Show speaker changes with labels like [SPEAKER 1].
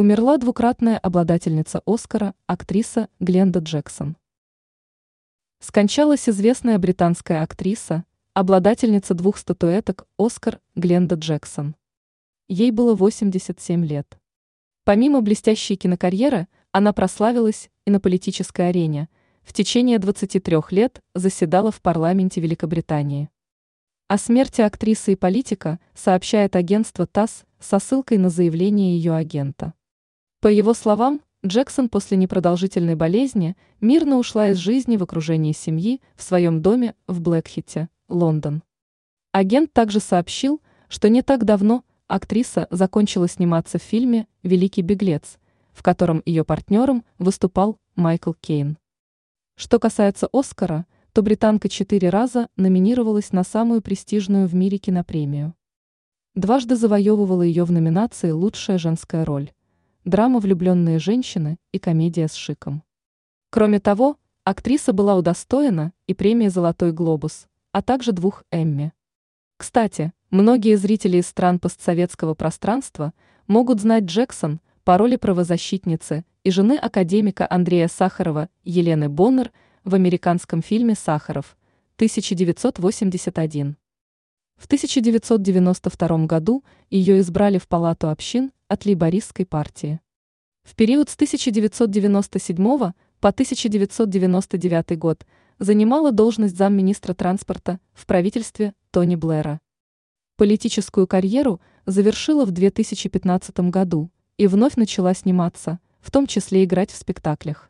[SPEAKER 1] Умерла двукратная обладательница Оскара, актриса Гленда Джексон. Скончалась известная британская актриса, обладательница двух статуэток Оскар Гленда Джексон. Ей было 87 лет. Помимо блестящей кинокарьеры, она прославилась и на политической арене. В течение 23 лет заседала в парламенте Великобритании. О смерти актрисы и политика сообщает агентство ТАСС со ссылкой на заявление ее агента. По его словам, Джексон после непродолжительной болезни мирно ушла из жизни в окружении семьи в своем доме в Блэкхите, Лондон. Агент также сообщил, что не так давно актриса закончила сниматься в фильме «Великий беглец», в котором ее партнером выступал Майкл Кейн. Что касается Оскара, то британка четыре раза номинировалась на самую престижную в мире кинопремию. Дважды завоевывала ее в номинации «Лучшая женская роль», драма «Влюбленные женщины» и комедия с шиком. Кроме того, актриса была удостоена и премии «Золотой глобус», а также двух «Эмми». Кстати, многие зрители из стран постсоветского пространства могут знать Джексон по роли правозащитницы и жены академика Андрея Сахарова Елены Боннер в американском фильме «Сахаров» 1981. В 1992 году ее избрали в Палату общин от лейбористской партии. В период с 1997 по 1999 год занимала должность замминистра транспорта в правительстве Тони Блэра. Политическую карьеру завершила в 2015 году и вновь начала сниматься, в том числе играть в спектаклях.